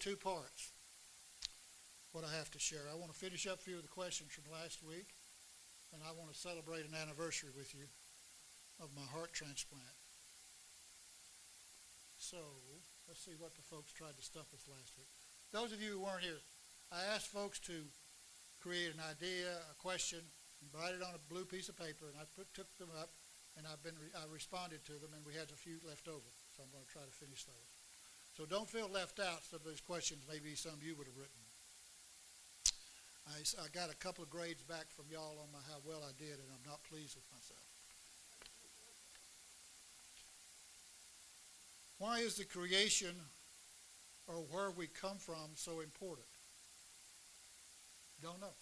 two parts, what I have to share. I want to finish up a few of the questions from last week, and I want to celebrate an anniversary with you of my heart transplant. So, let's see what the folks tried to stump us last week. Those of you who weren't here, I asked folks to create an idea, a question, and write it on a blue piece of paper, and I put, took them up, and I've been, re- I responded to them, and we had a few left over, so I'm going to try to finish those. So don't feel left out. Some of those questions maybe some you would have written. I, I got a couple of grades back from y'all on my, how well I did, and I'm not pleased with myself. Why is the creation or where we come from so important? Don't know.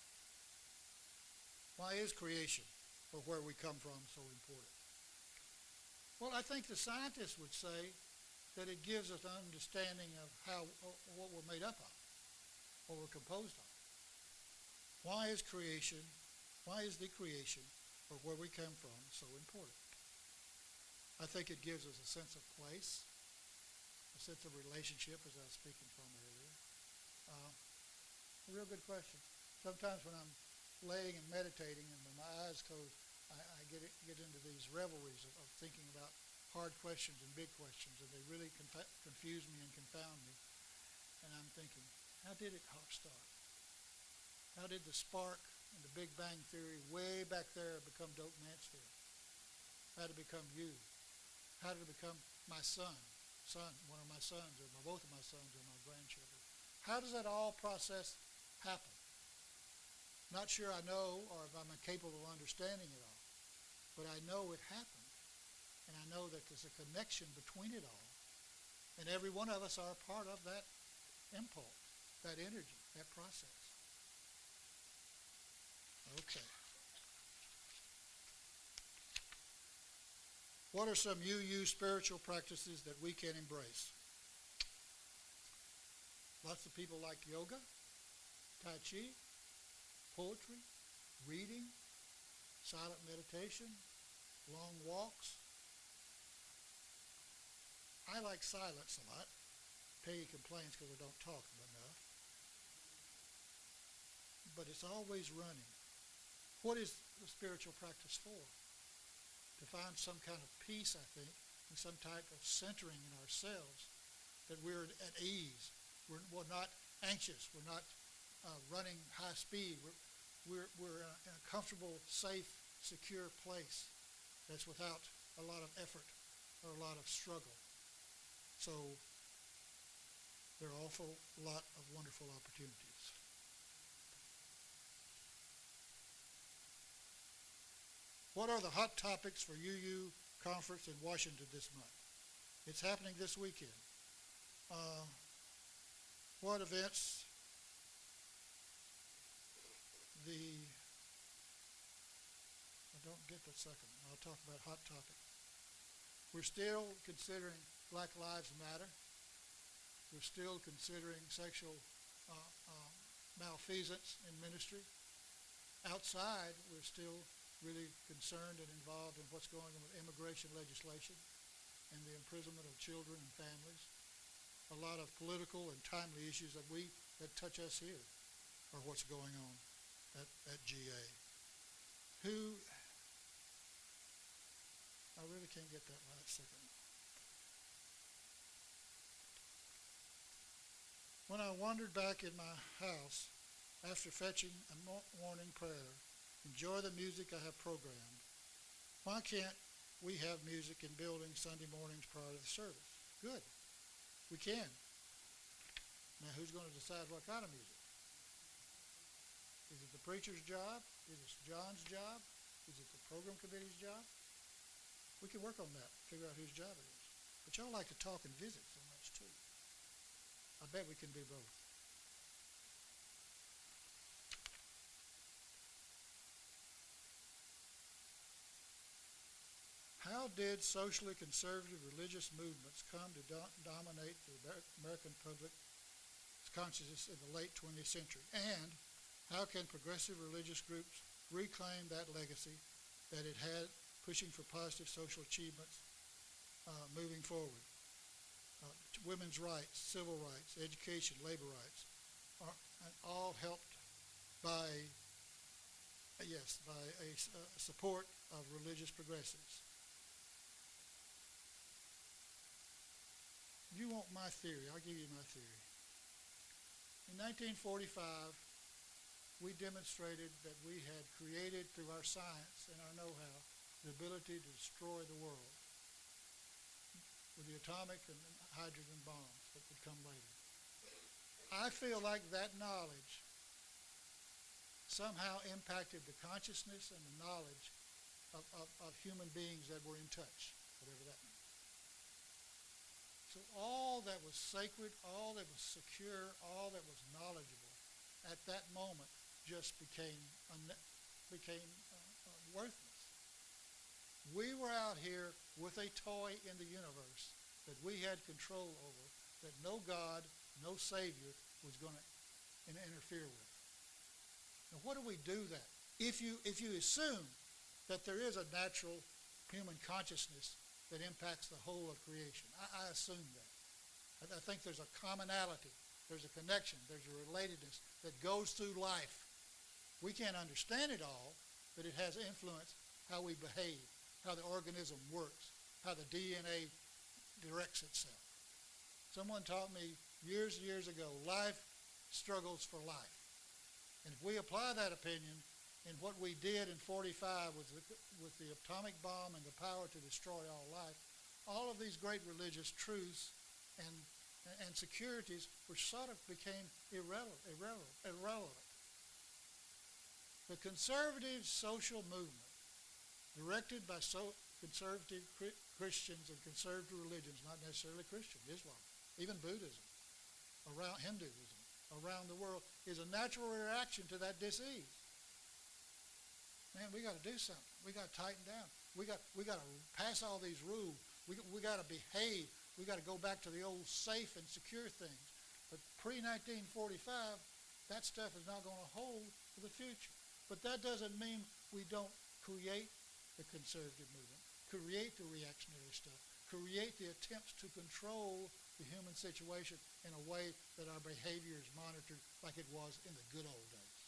Why is creation or where we come from so important? Well, I think the scientists would say that it gives us an understanding of how what we're made up of, what we're composed of. Why is creation, why is the creation or where we come from so important? I think it gives us a sense of place, a sense of relationship, as I was speaking from earlier. Uh, a real good question. Sometimes when I'm laying and meditating and when my eyes close, I, I get, it, get into these revelries of, of thinking about hard questions and big questions, and they really conf- confuse me and confound me. And I'm thinking, how did it start? How did the spark and the Big Bang Theory way back there become Doak Mansfield? How did it become you? How did it become my son, son, one of my sons, or my, both of my sons, or my grandchildren? How does that all process happen? Not sure I know or if I'm capable of understanding it all, but I know it happened. And I know that there's a connection between it all. And every one of us are a part of that impulse, that energy, that process. Okay. What are some UU spiritual practices that we can embrace? Lots of people like yoga, Tai Chi, poetry, reading, silent meditation, long walks. I like silence a lot. Peggy complains because I don't talk enough. But it's always running. What is the spiritual practice for? To find some kind of peace, I think, and some type of centering in ourselves, that we're at ease. We're, we're not anxious. We're not uh, running high speed. We're, we're, we're uh, in a comfortable, safe, secure place that's without a lot of effort or a lot of struggle. So there are an awful lot of wonderful opportunities. What are the hot topics for UU conference in Washington this month? It's happening this weekend. Uh, what events the I don't get the second. I'll talk about hot topics. We're still considering Black Lives Matter. We're still considering sexual uh, uh, malfeasance in ministry. Outside, we're still really concerned and involved in what's going on with immigration legislation and the imprisonment of children and families. A lot of political and timely issues that we that touch us here are what's going on at, at GA. Who I really can't get that last second. When I wandered back in my house after fetching a morning prayer, enjoy the music I have programmed, why can't we have music in buildings Sunday mornings prior to the service? Good. We can. Now, who's going to decide what kind of music? Is it the preacher's job? Is it John's job? Is it the program committee's job? We can work on that, figure out whose job it is. But y'all like to talk and visit. I bet we can do both. How did socially conservative religious movements come to do- dominate the American public consciousness in the late 20th century? And how can progressive religious groups reclaim that legacy that it had pushing for positive social achievements uh, moving forward? Women's rights, civil rights, education, labor rights, are all helped by, yes, by a, a support of religious progressives. You want my theory, I'll give you my theory. In 1945, we demonstrated that we had created through our science and our know-how the ability to destroy the world with the atomic and hydrogen bombs that would come later. I feel like that knowledge somehow impacted the consciousness and the knowledge of, of, of human beings that were in touch, whatever that means. So all that was sacred, all that was secure, all that was knowledgeable at that moment just became, became uh, uh, worthless. We were out here with a toy in the universe that we had control over, that no God, no Savior was going to interfere with. Now, what do we do that? If you, if you assume that there is a natural human consciousness that impacts the whole of creation, I, I assume that. I, I think there's a commonality, there's a connection, there's a relatedness that goes through life. We can't understand it all, but it has influence how we behave, how the organism works, how the DNA directs itself. Someone taught me years and years ago, life struggles for life. And if we apply that opinion in what we did in 45 with the, with the atomic bomb and the power to destroy all life, all of these great religious truths and, and securities were sort of became irrelevant, irrelevant, irrelevant. The conservative social movement, directed by so conservative Christians and conservative religions, not necessarily Christian, Islam, even Buddhism, around Hinduism, around the world is a natural reaction to that disease. Man, we got to do something. We got to tighten down. We got we got to pass all these rules. We we got to behave. We got to go back to the old safe and secure things. But pre 1945, that stuff is not going to hold for the future. But that doesn't mean we don't create the conservative movement, create the reactionary stuff, create the attempts to control the human situation in a way that our behavior is monitored like it was in the good old days.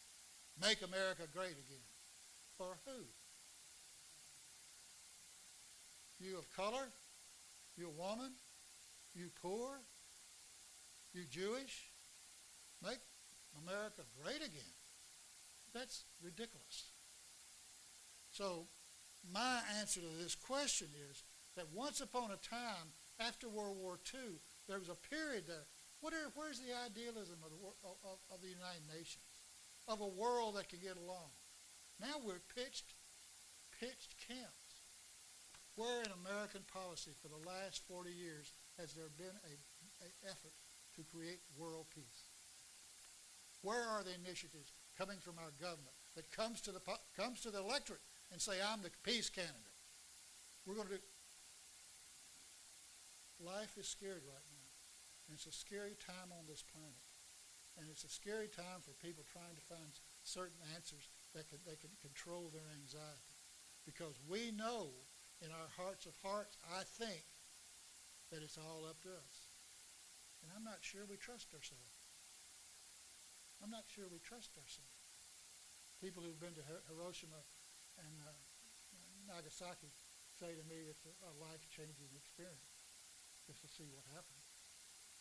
Make America great again. For who? You of color? You a woman? You poor? You Jewish? Make America great again. That's ridiculous. So my answer to this question is that once upon a time, after World War II, there was a period. What are, where's the idealism of the, of, of the United Nations? Of a world that can get along. Now we're pitched, pitched camps. Where in American policy for the last 40 years has there been a, a effort to create world peace? Where are the initiatives coming from our government that comes to the comes to the electorate and say, "I'm the peace candidate"? We're going to do. Life is scary right now. And it's a scary time on this planet. And it's a scary time for people trying to find certain answers that can, they can control their anxiety. Because we know in our hearts of hearts, I think, that it's all up to us. And I'm not sure we trust ourselves. I'm not sure we trust ourselves. People who've been to Hiroshima and uh, Nagasaki say to me it's a, a life-changing experience just to see what happened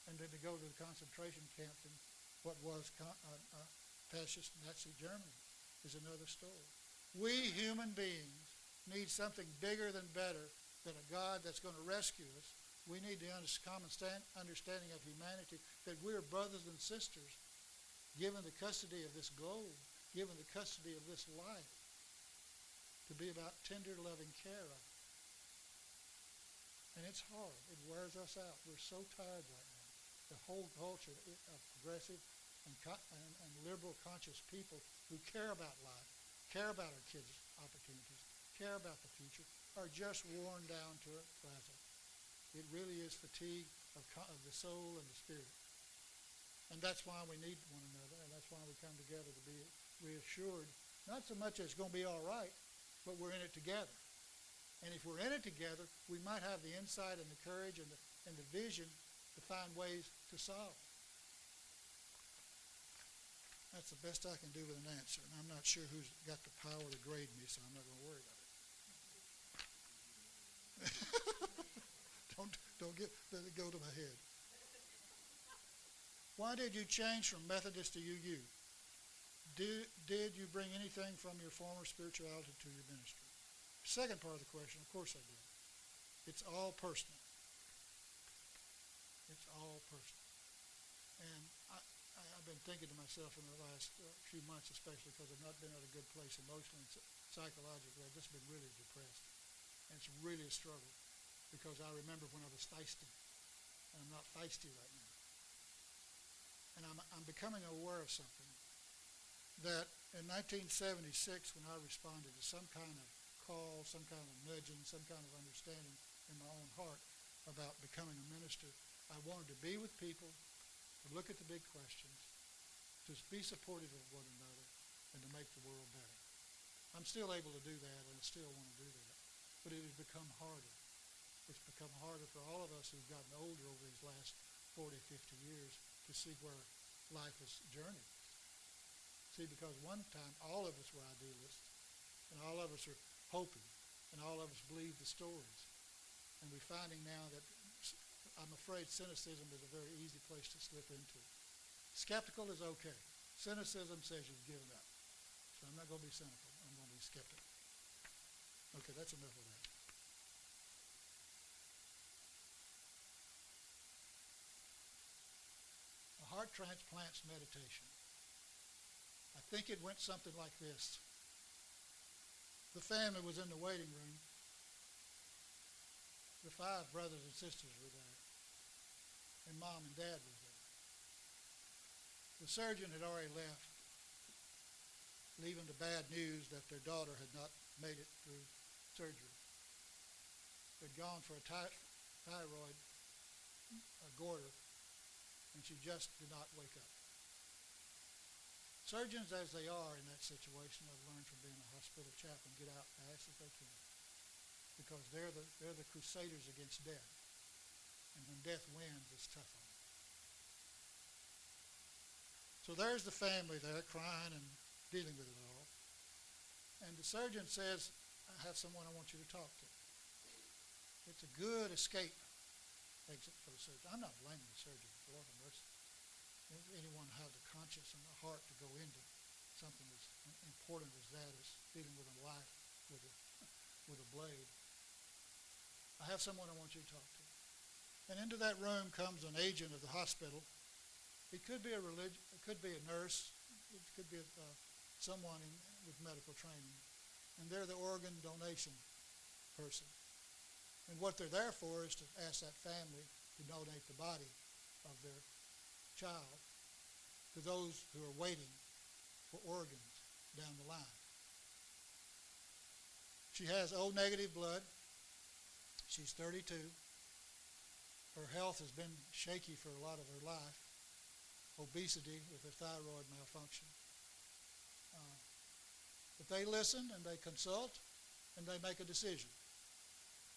and then to go to the concentration camps in what was con- uh, uh, fascist Nazi Germany is another story. We human beings need something bigger than better than a God that's going to rescue us. We need the common stand, understanding of humanity that we're brothers and sisters given the custody of this globe, given the custody of this life, to be about tender, loving care of. And it's hard. It wears us out. We're so tired right now the whole culture of progressive and, and, and liberal conscious people who care about life, care about our kids' opportunities, care about the future, are just worn down to a frazzle. It really is fatigue of, of the soul and the spirit. And that's why we need one another, and that's why we come together to be reassured, not so much as it's going to be all right, but we're in it together. And if we're in it together, we might have the insight and the courage and the, and the vision to find ways to solve. That's the best I can do with an answer, and I'm not sure who's got the power to grade me, so I'm not going to worry about it. don't don't get let it go to my head. Why did you change from Methodist to UU? Did, did you bring anything from your former spirituality to your ministry? Second part of the question, of course I did. It's all personal. It's all personal. And I, I, have been thinking to myself in the last uh, few months, especially because I've not been at a good place emotionally and psychologically. I've just been really depressed. And it's really a struggle because I remember when I was feisty. And I'm not feisty right now. And I'm, I'm becoming aware of something that in 1976, when I responded to some kind of call, some kind of nudging, some kind of understanding in my own heart about becoming a minister, I wanted to be with people, to look at the big questions, to be supportive of one another, and to make the world better. I'm still able to do that, and I still want to do that. But it has become harder. It's become harder for all of us who've gotten older over these last 40, 50 years to see where life has journeyed. See, because one time all of us were idealists, and all of us are hoping, and all of us believe the stories. And we're finding now that I'm afraid cynicism is a very easy place to slip into. Skeptical is okay. Cynicism says you've given up. So I'm not going to be cynical. I'm going to be skeptical. Okay, that's enough of that. A heart transplant's meditation. I think it went something like this. The family was in the waiting room. The five brothers and sisters were there. And mom and dad were there. The surgeon had already left, leaving the bad news that their daughter had not made it through surgery. They'd gone for a ty- thyroid a goiter, and she just did not wake up. Surgeons, as they are in that situation, have learned from being a hospital chaplain, get out fast as they can. Because they're the, they're the crusaders against death. And when death wins, it's tough on them. So there's the family there crying and dealing with it all. And the surgeon says, I have someone I want you to talk to. It's a good escape exit for the surgeon. I'm not blaming the surgeon. Lord have mercy anyone have the conscience and the heart to go into something as important as that as dealing with a life with a, with a blade. I have someone I want you to talk to. And into that room comes an agent of the hospital. It could be a religion, it could be a nurse, it could be a, uh, someone in, with medical training. And they're the organ donation person. And what they're there for is to ask that family to donate the body of their child to those who are waiting for organs down the line. She has O negative blood. She's 32. Her health has been shaky for a lot of her life. Obesity with her thyroid malfunction. Uh, but they listen and they consult and they make a decision.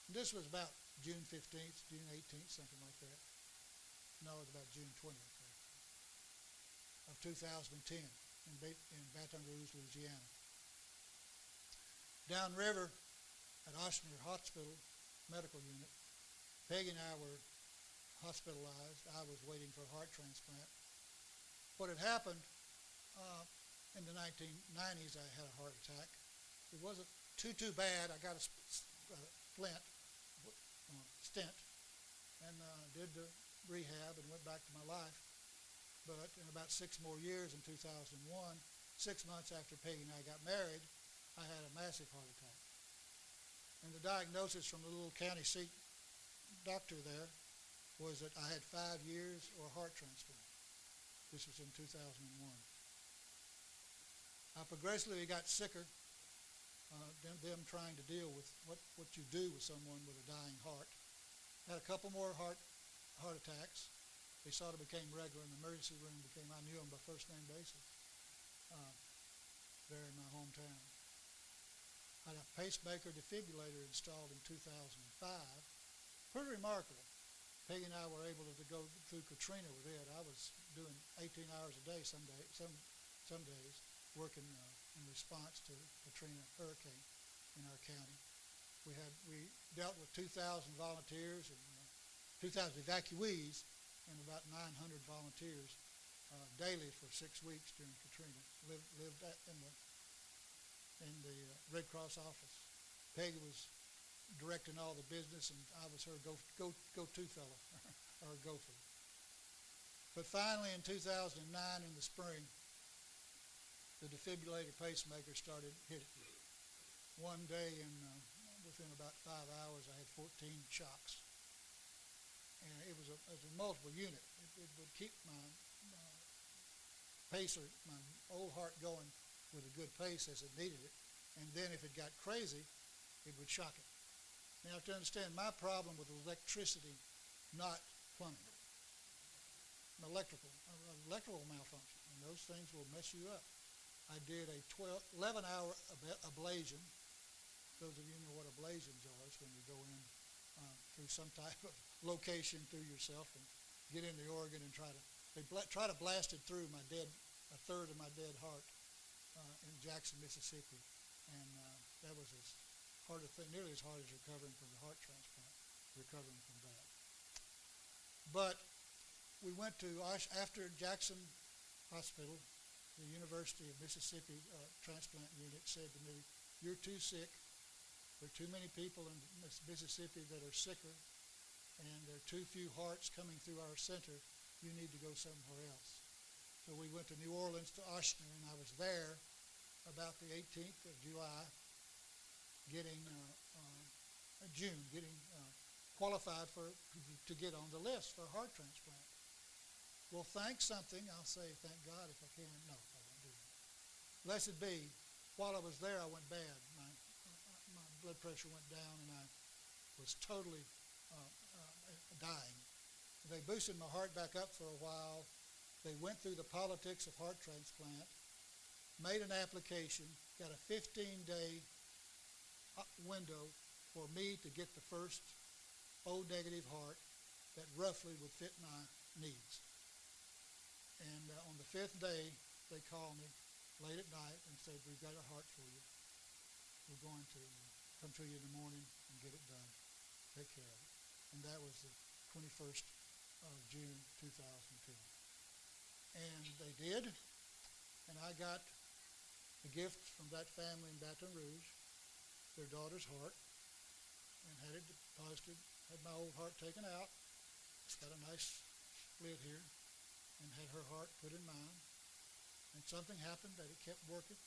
And this was about June 15th, June 18th, something like that. No, it was about June 20th of 2010 in, in Baton Rouge, Louisiana. Downriver at Ochsner Hospital Medical Unit, Peggy and I were hospitalized. I was waiting for a heart transplant. What had happened uh, in the 1990s, I had a heart attack. It wasn't too, too bad. I got a splint, uh, stent, and uh, did the rehab and went back to my life. But in about six more years in 2001, six months after Peggy and I got married, I had a massive heart attack. And the diagnosis from the little county seat doctor there was that I had five years or a heart transplant. This was in 2001. I progressively got sicker, uh, them, them trying to deal with what, what you do with someone with a dying heart. Had a couple more heart, heart attacks. They sort of became regular in the emergency room, became, I knew them by first name basis uh, there in my hometown. I had a pacemaker defibrillator installed in 2005. Pretty remarkable. Peggy and I were able to go through Katrina with Ed. I was doing 18 hours a day some day, some some days, working uh, in response to Katrina hurricane in our county. We had we dealt with 2,000 volunteers and uh, 2,000 evacuees and about 900 volunteers uh, daily for six weeks during Katrina. Lived lived at, in the in the uh, Red Cross office. Peggy was directing all the business, and I was her go go go to fellow or gopher. But finally, in 2009, in the spring, the defibrillator pacemaker started hitting. One day, in uh, within about five hours, I had 14 shocks, and it was a, it was a multiple unit. It, it would keep my uh, pacer, my old heart going with a good pace as it needed it, and then if it got crazy, it would shock it. Now, to understand, my problem with electricity, not plumbing. An electrical, uh, electrical malfunction, and those things will mess you up. I did a 12, 11 hour ablation. Those of you know what ablations are. It's when you go in through some type of location through yourself and get in the organ and try to, they bla- try to blast it through my dead, a third of my dead heart uh, in Jackson, Mississippi. And uh, that was as hard a thing, nearly as hard as recovering from the heart transplant, recovering from that. But we went to, after Jackson Hospital, the University of Mississippi uh, transplant unit said to me, you're too sick. There are too many people in Mississippi that are sicker, and there are too few hearts coming through our center. You need to go somewhere else. So we went to New Orleans to Ochsner, and I was there about the 18th of July, getting uh, uh, June, getting uh, qualified for to get on the list for a heart transplant. Well, thank something. I'll say thank God if I can. No, I won't do that. Blessed be. While I was there, I went bad. My blood pressure went down, and I was totally uh, uh, dying. They boosted my heart back up for a while. They went through the politics of heart transplant, made an application, got a 15-day uh, window for me to get the first O negative heart that roughly would fit my needs. And uh, on the fifth day, they called me late at night and said, we've got a heart for you. We're going to come to you in the morning and get it done. Take care of it. And that was the 21st of June 2002. And they did. And I got the gift from that family in Baton Rouge, their daughter's heart, and had it deposited, had my old heart taken out. It's got a nice lid here and had her heart put in mine. And something happened that it kept working.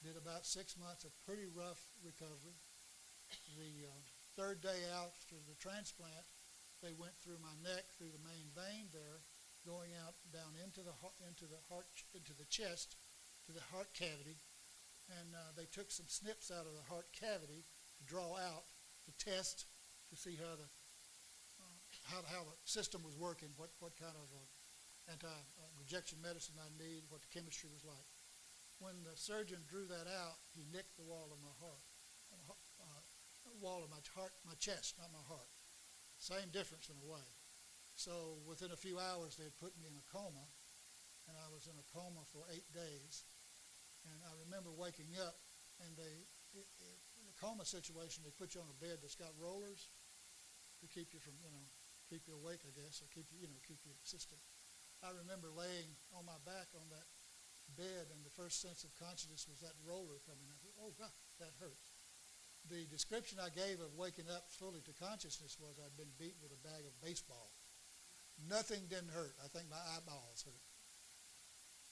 Did about six months of pretty rough recovery. The uh, third day after the transplant, they went through my neck, through the main vein there, going out down into the into the heart into the chest, to the heart cavity, and uh, they took some snips out of the heart cavity to draw out to test to see how the uh, how, how the system was working, what what kind of uh, anti-rejection medicine I need, what the chemistry was like. When the surgeon drew that out, he nicked the wall of my heart, uh, wall of my heart, my chest, not my heart. Same difference in a way. So within a few hours, they had put me in a coma, and I was in a coma for eight days. And I remember waking up, and they, it, it, in a coma situation, they put you on a bed that's got rollers to keep you from, you know, keep you awake, I guess, or keep you, you know, keep you consistent. I remember laying on my back on that bed, and the first sense of consciousness was that roller coming up. Oh, God, that hurts. The description I gave of waking up fully to consciousness was I'd been beaten with a bag of baseball. Nothing didn't hurt. I think my eyeballs hurt.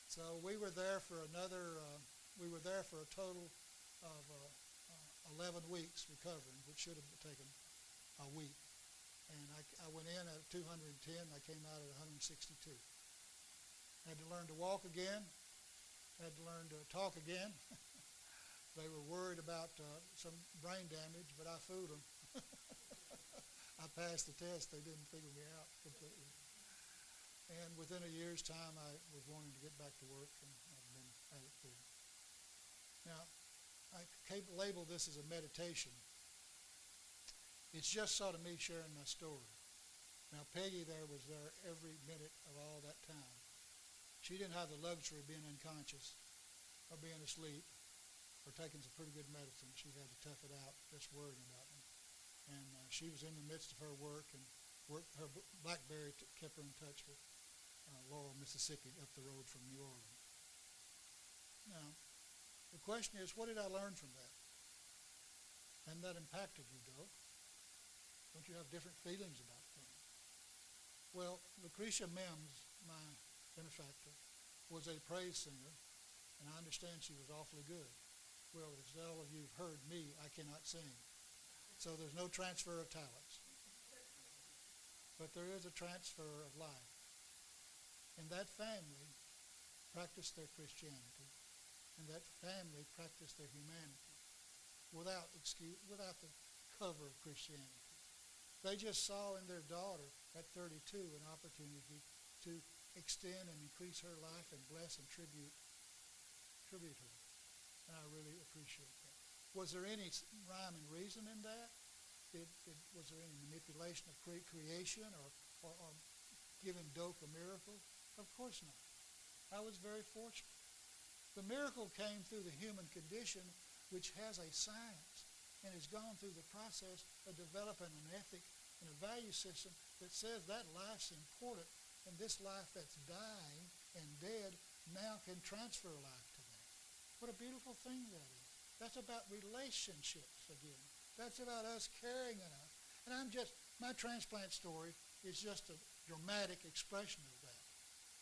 So we were there for another, uh, we were there for a total of uh, uh, 11 weeks recovering, which should have taken a week. And I, I went in at 210, I came out at 162. Had to learn to walk again. Had to learn to talk again. they were worried about uh, some brain damage, but I fooled them. I passed the test. They didn't figure me out completely. And within a year's time, I was wanting to get back to work, and I've been at it through. Now, I label this as a meditation. It's just sort of me sharing my story. Now Peggy there was there every minute of all that time. She didn't have the luxury of being unconscious or being asleep or taking some pretty good medicine. She had to tough it out just worrying about me. And uh, she was in the midst of her work and work, her BlackBerry t- kept her in touch with uh, Laurel, Mississippi, up the road from New Orleans. Now, the question is, what did I learn from that? And that impacted you, Doe. Don't you have different feelings about things? Well, Lucretia Mims, my benefactor, was a praise singer, and I understand she was awfully good. Well, as all of you have heard me, I cannot sing. So there's no transfer of talents. But there is a transfer of life. And that family practiced their Christianity, and that family practiced their humanity without excuse, without the cover of Christianity. They just saw in their daughter at 32 an opportunity to extend and increase her life and bless and tribute tribute her. And I really appreciate that. Was there any rhyme and reason in that? Was there any manipulation of cre- creation or, or, or giving Doak a miracle? Of course not. I was very fortunate. The miracle came through the human condition, which has a science and has gone through the process of developing an ethic and a value system that says that life's important and this life that's dying and dead now can transfer life to them. What a beautiful thing that is. That's about relationships again. That's about us caring enough. And I'm just, my transplant story is just a dramatic expression of that.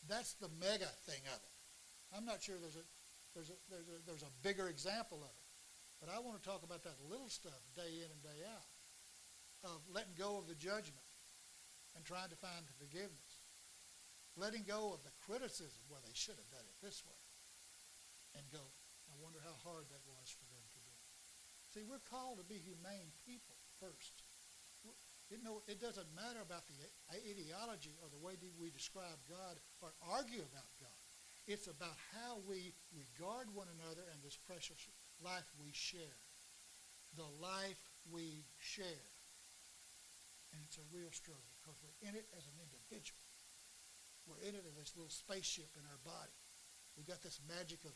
That's the mega thing of it. I'm not sure there's a, there's a, there's a, there's a bigger example of it. But I want to talk about that little stuff day in and day out of letting go of the judgment and trying to find forgiveness. Letting go of the criticism, well, they should have done it this way. And go, I wonder how hard that was for them to do. See, we're called to be humane people first. You know, it doesn't matter about the ideology or the way we describe God or argue about God. It's about how we regard one another and this precious life we share. The life we share. And it's a real struggle because we're in it as an individual. We're in it as this little spaceship in our body. We've got this magic of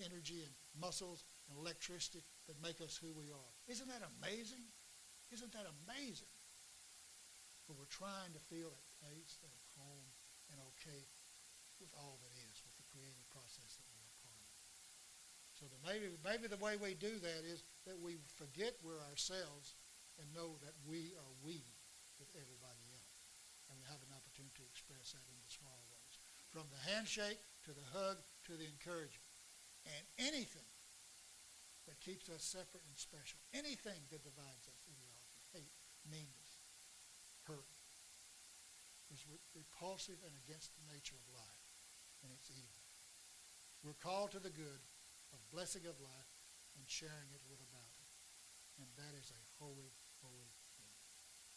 energy and muscles and electricity that make us who we are. Isn't that amazing? Isn't that amazing? But we're trying to feel at peace and at home and okay with all that is, with the creative process that we're a part of. So maybe, maybe the way we do that is that we forget we're ourselves and know that we are we with everybody else. And we have an opportunity to express that in the small ways. From the handshake to the hug to the encouragement. And anything that keeps us separate and special, anything that divides us, ideology, hate, meanness, hurt, is re- repulsive and against the nature of life, and it's evil. We're called to the good of blessing of life and sharing it with about it. And that is a holy, holy thing.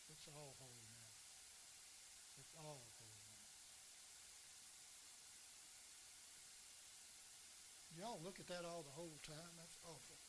It's all holy all holy now. Y'all look at that all the whole time. That's awful.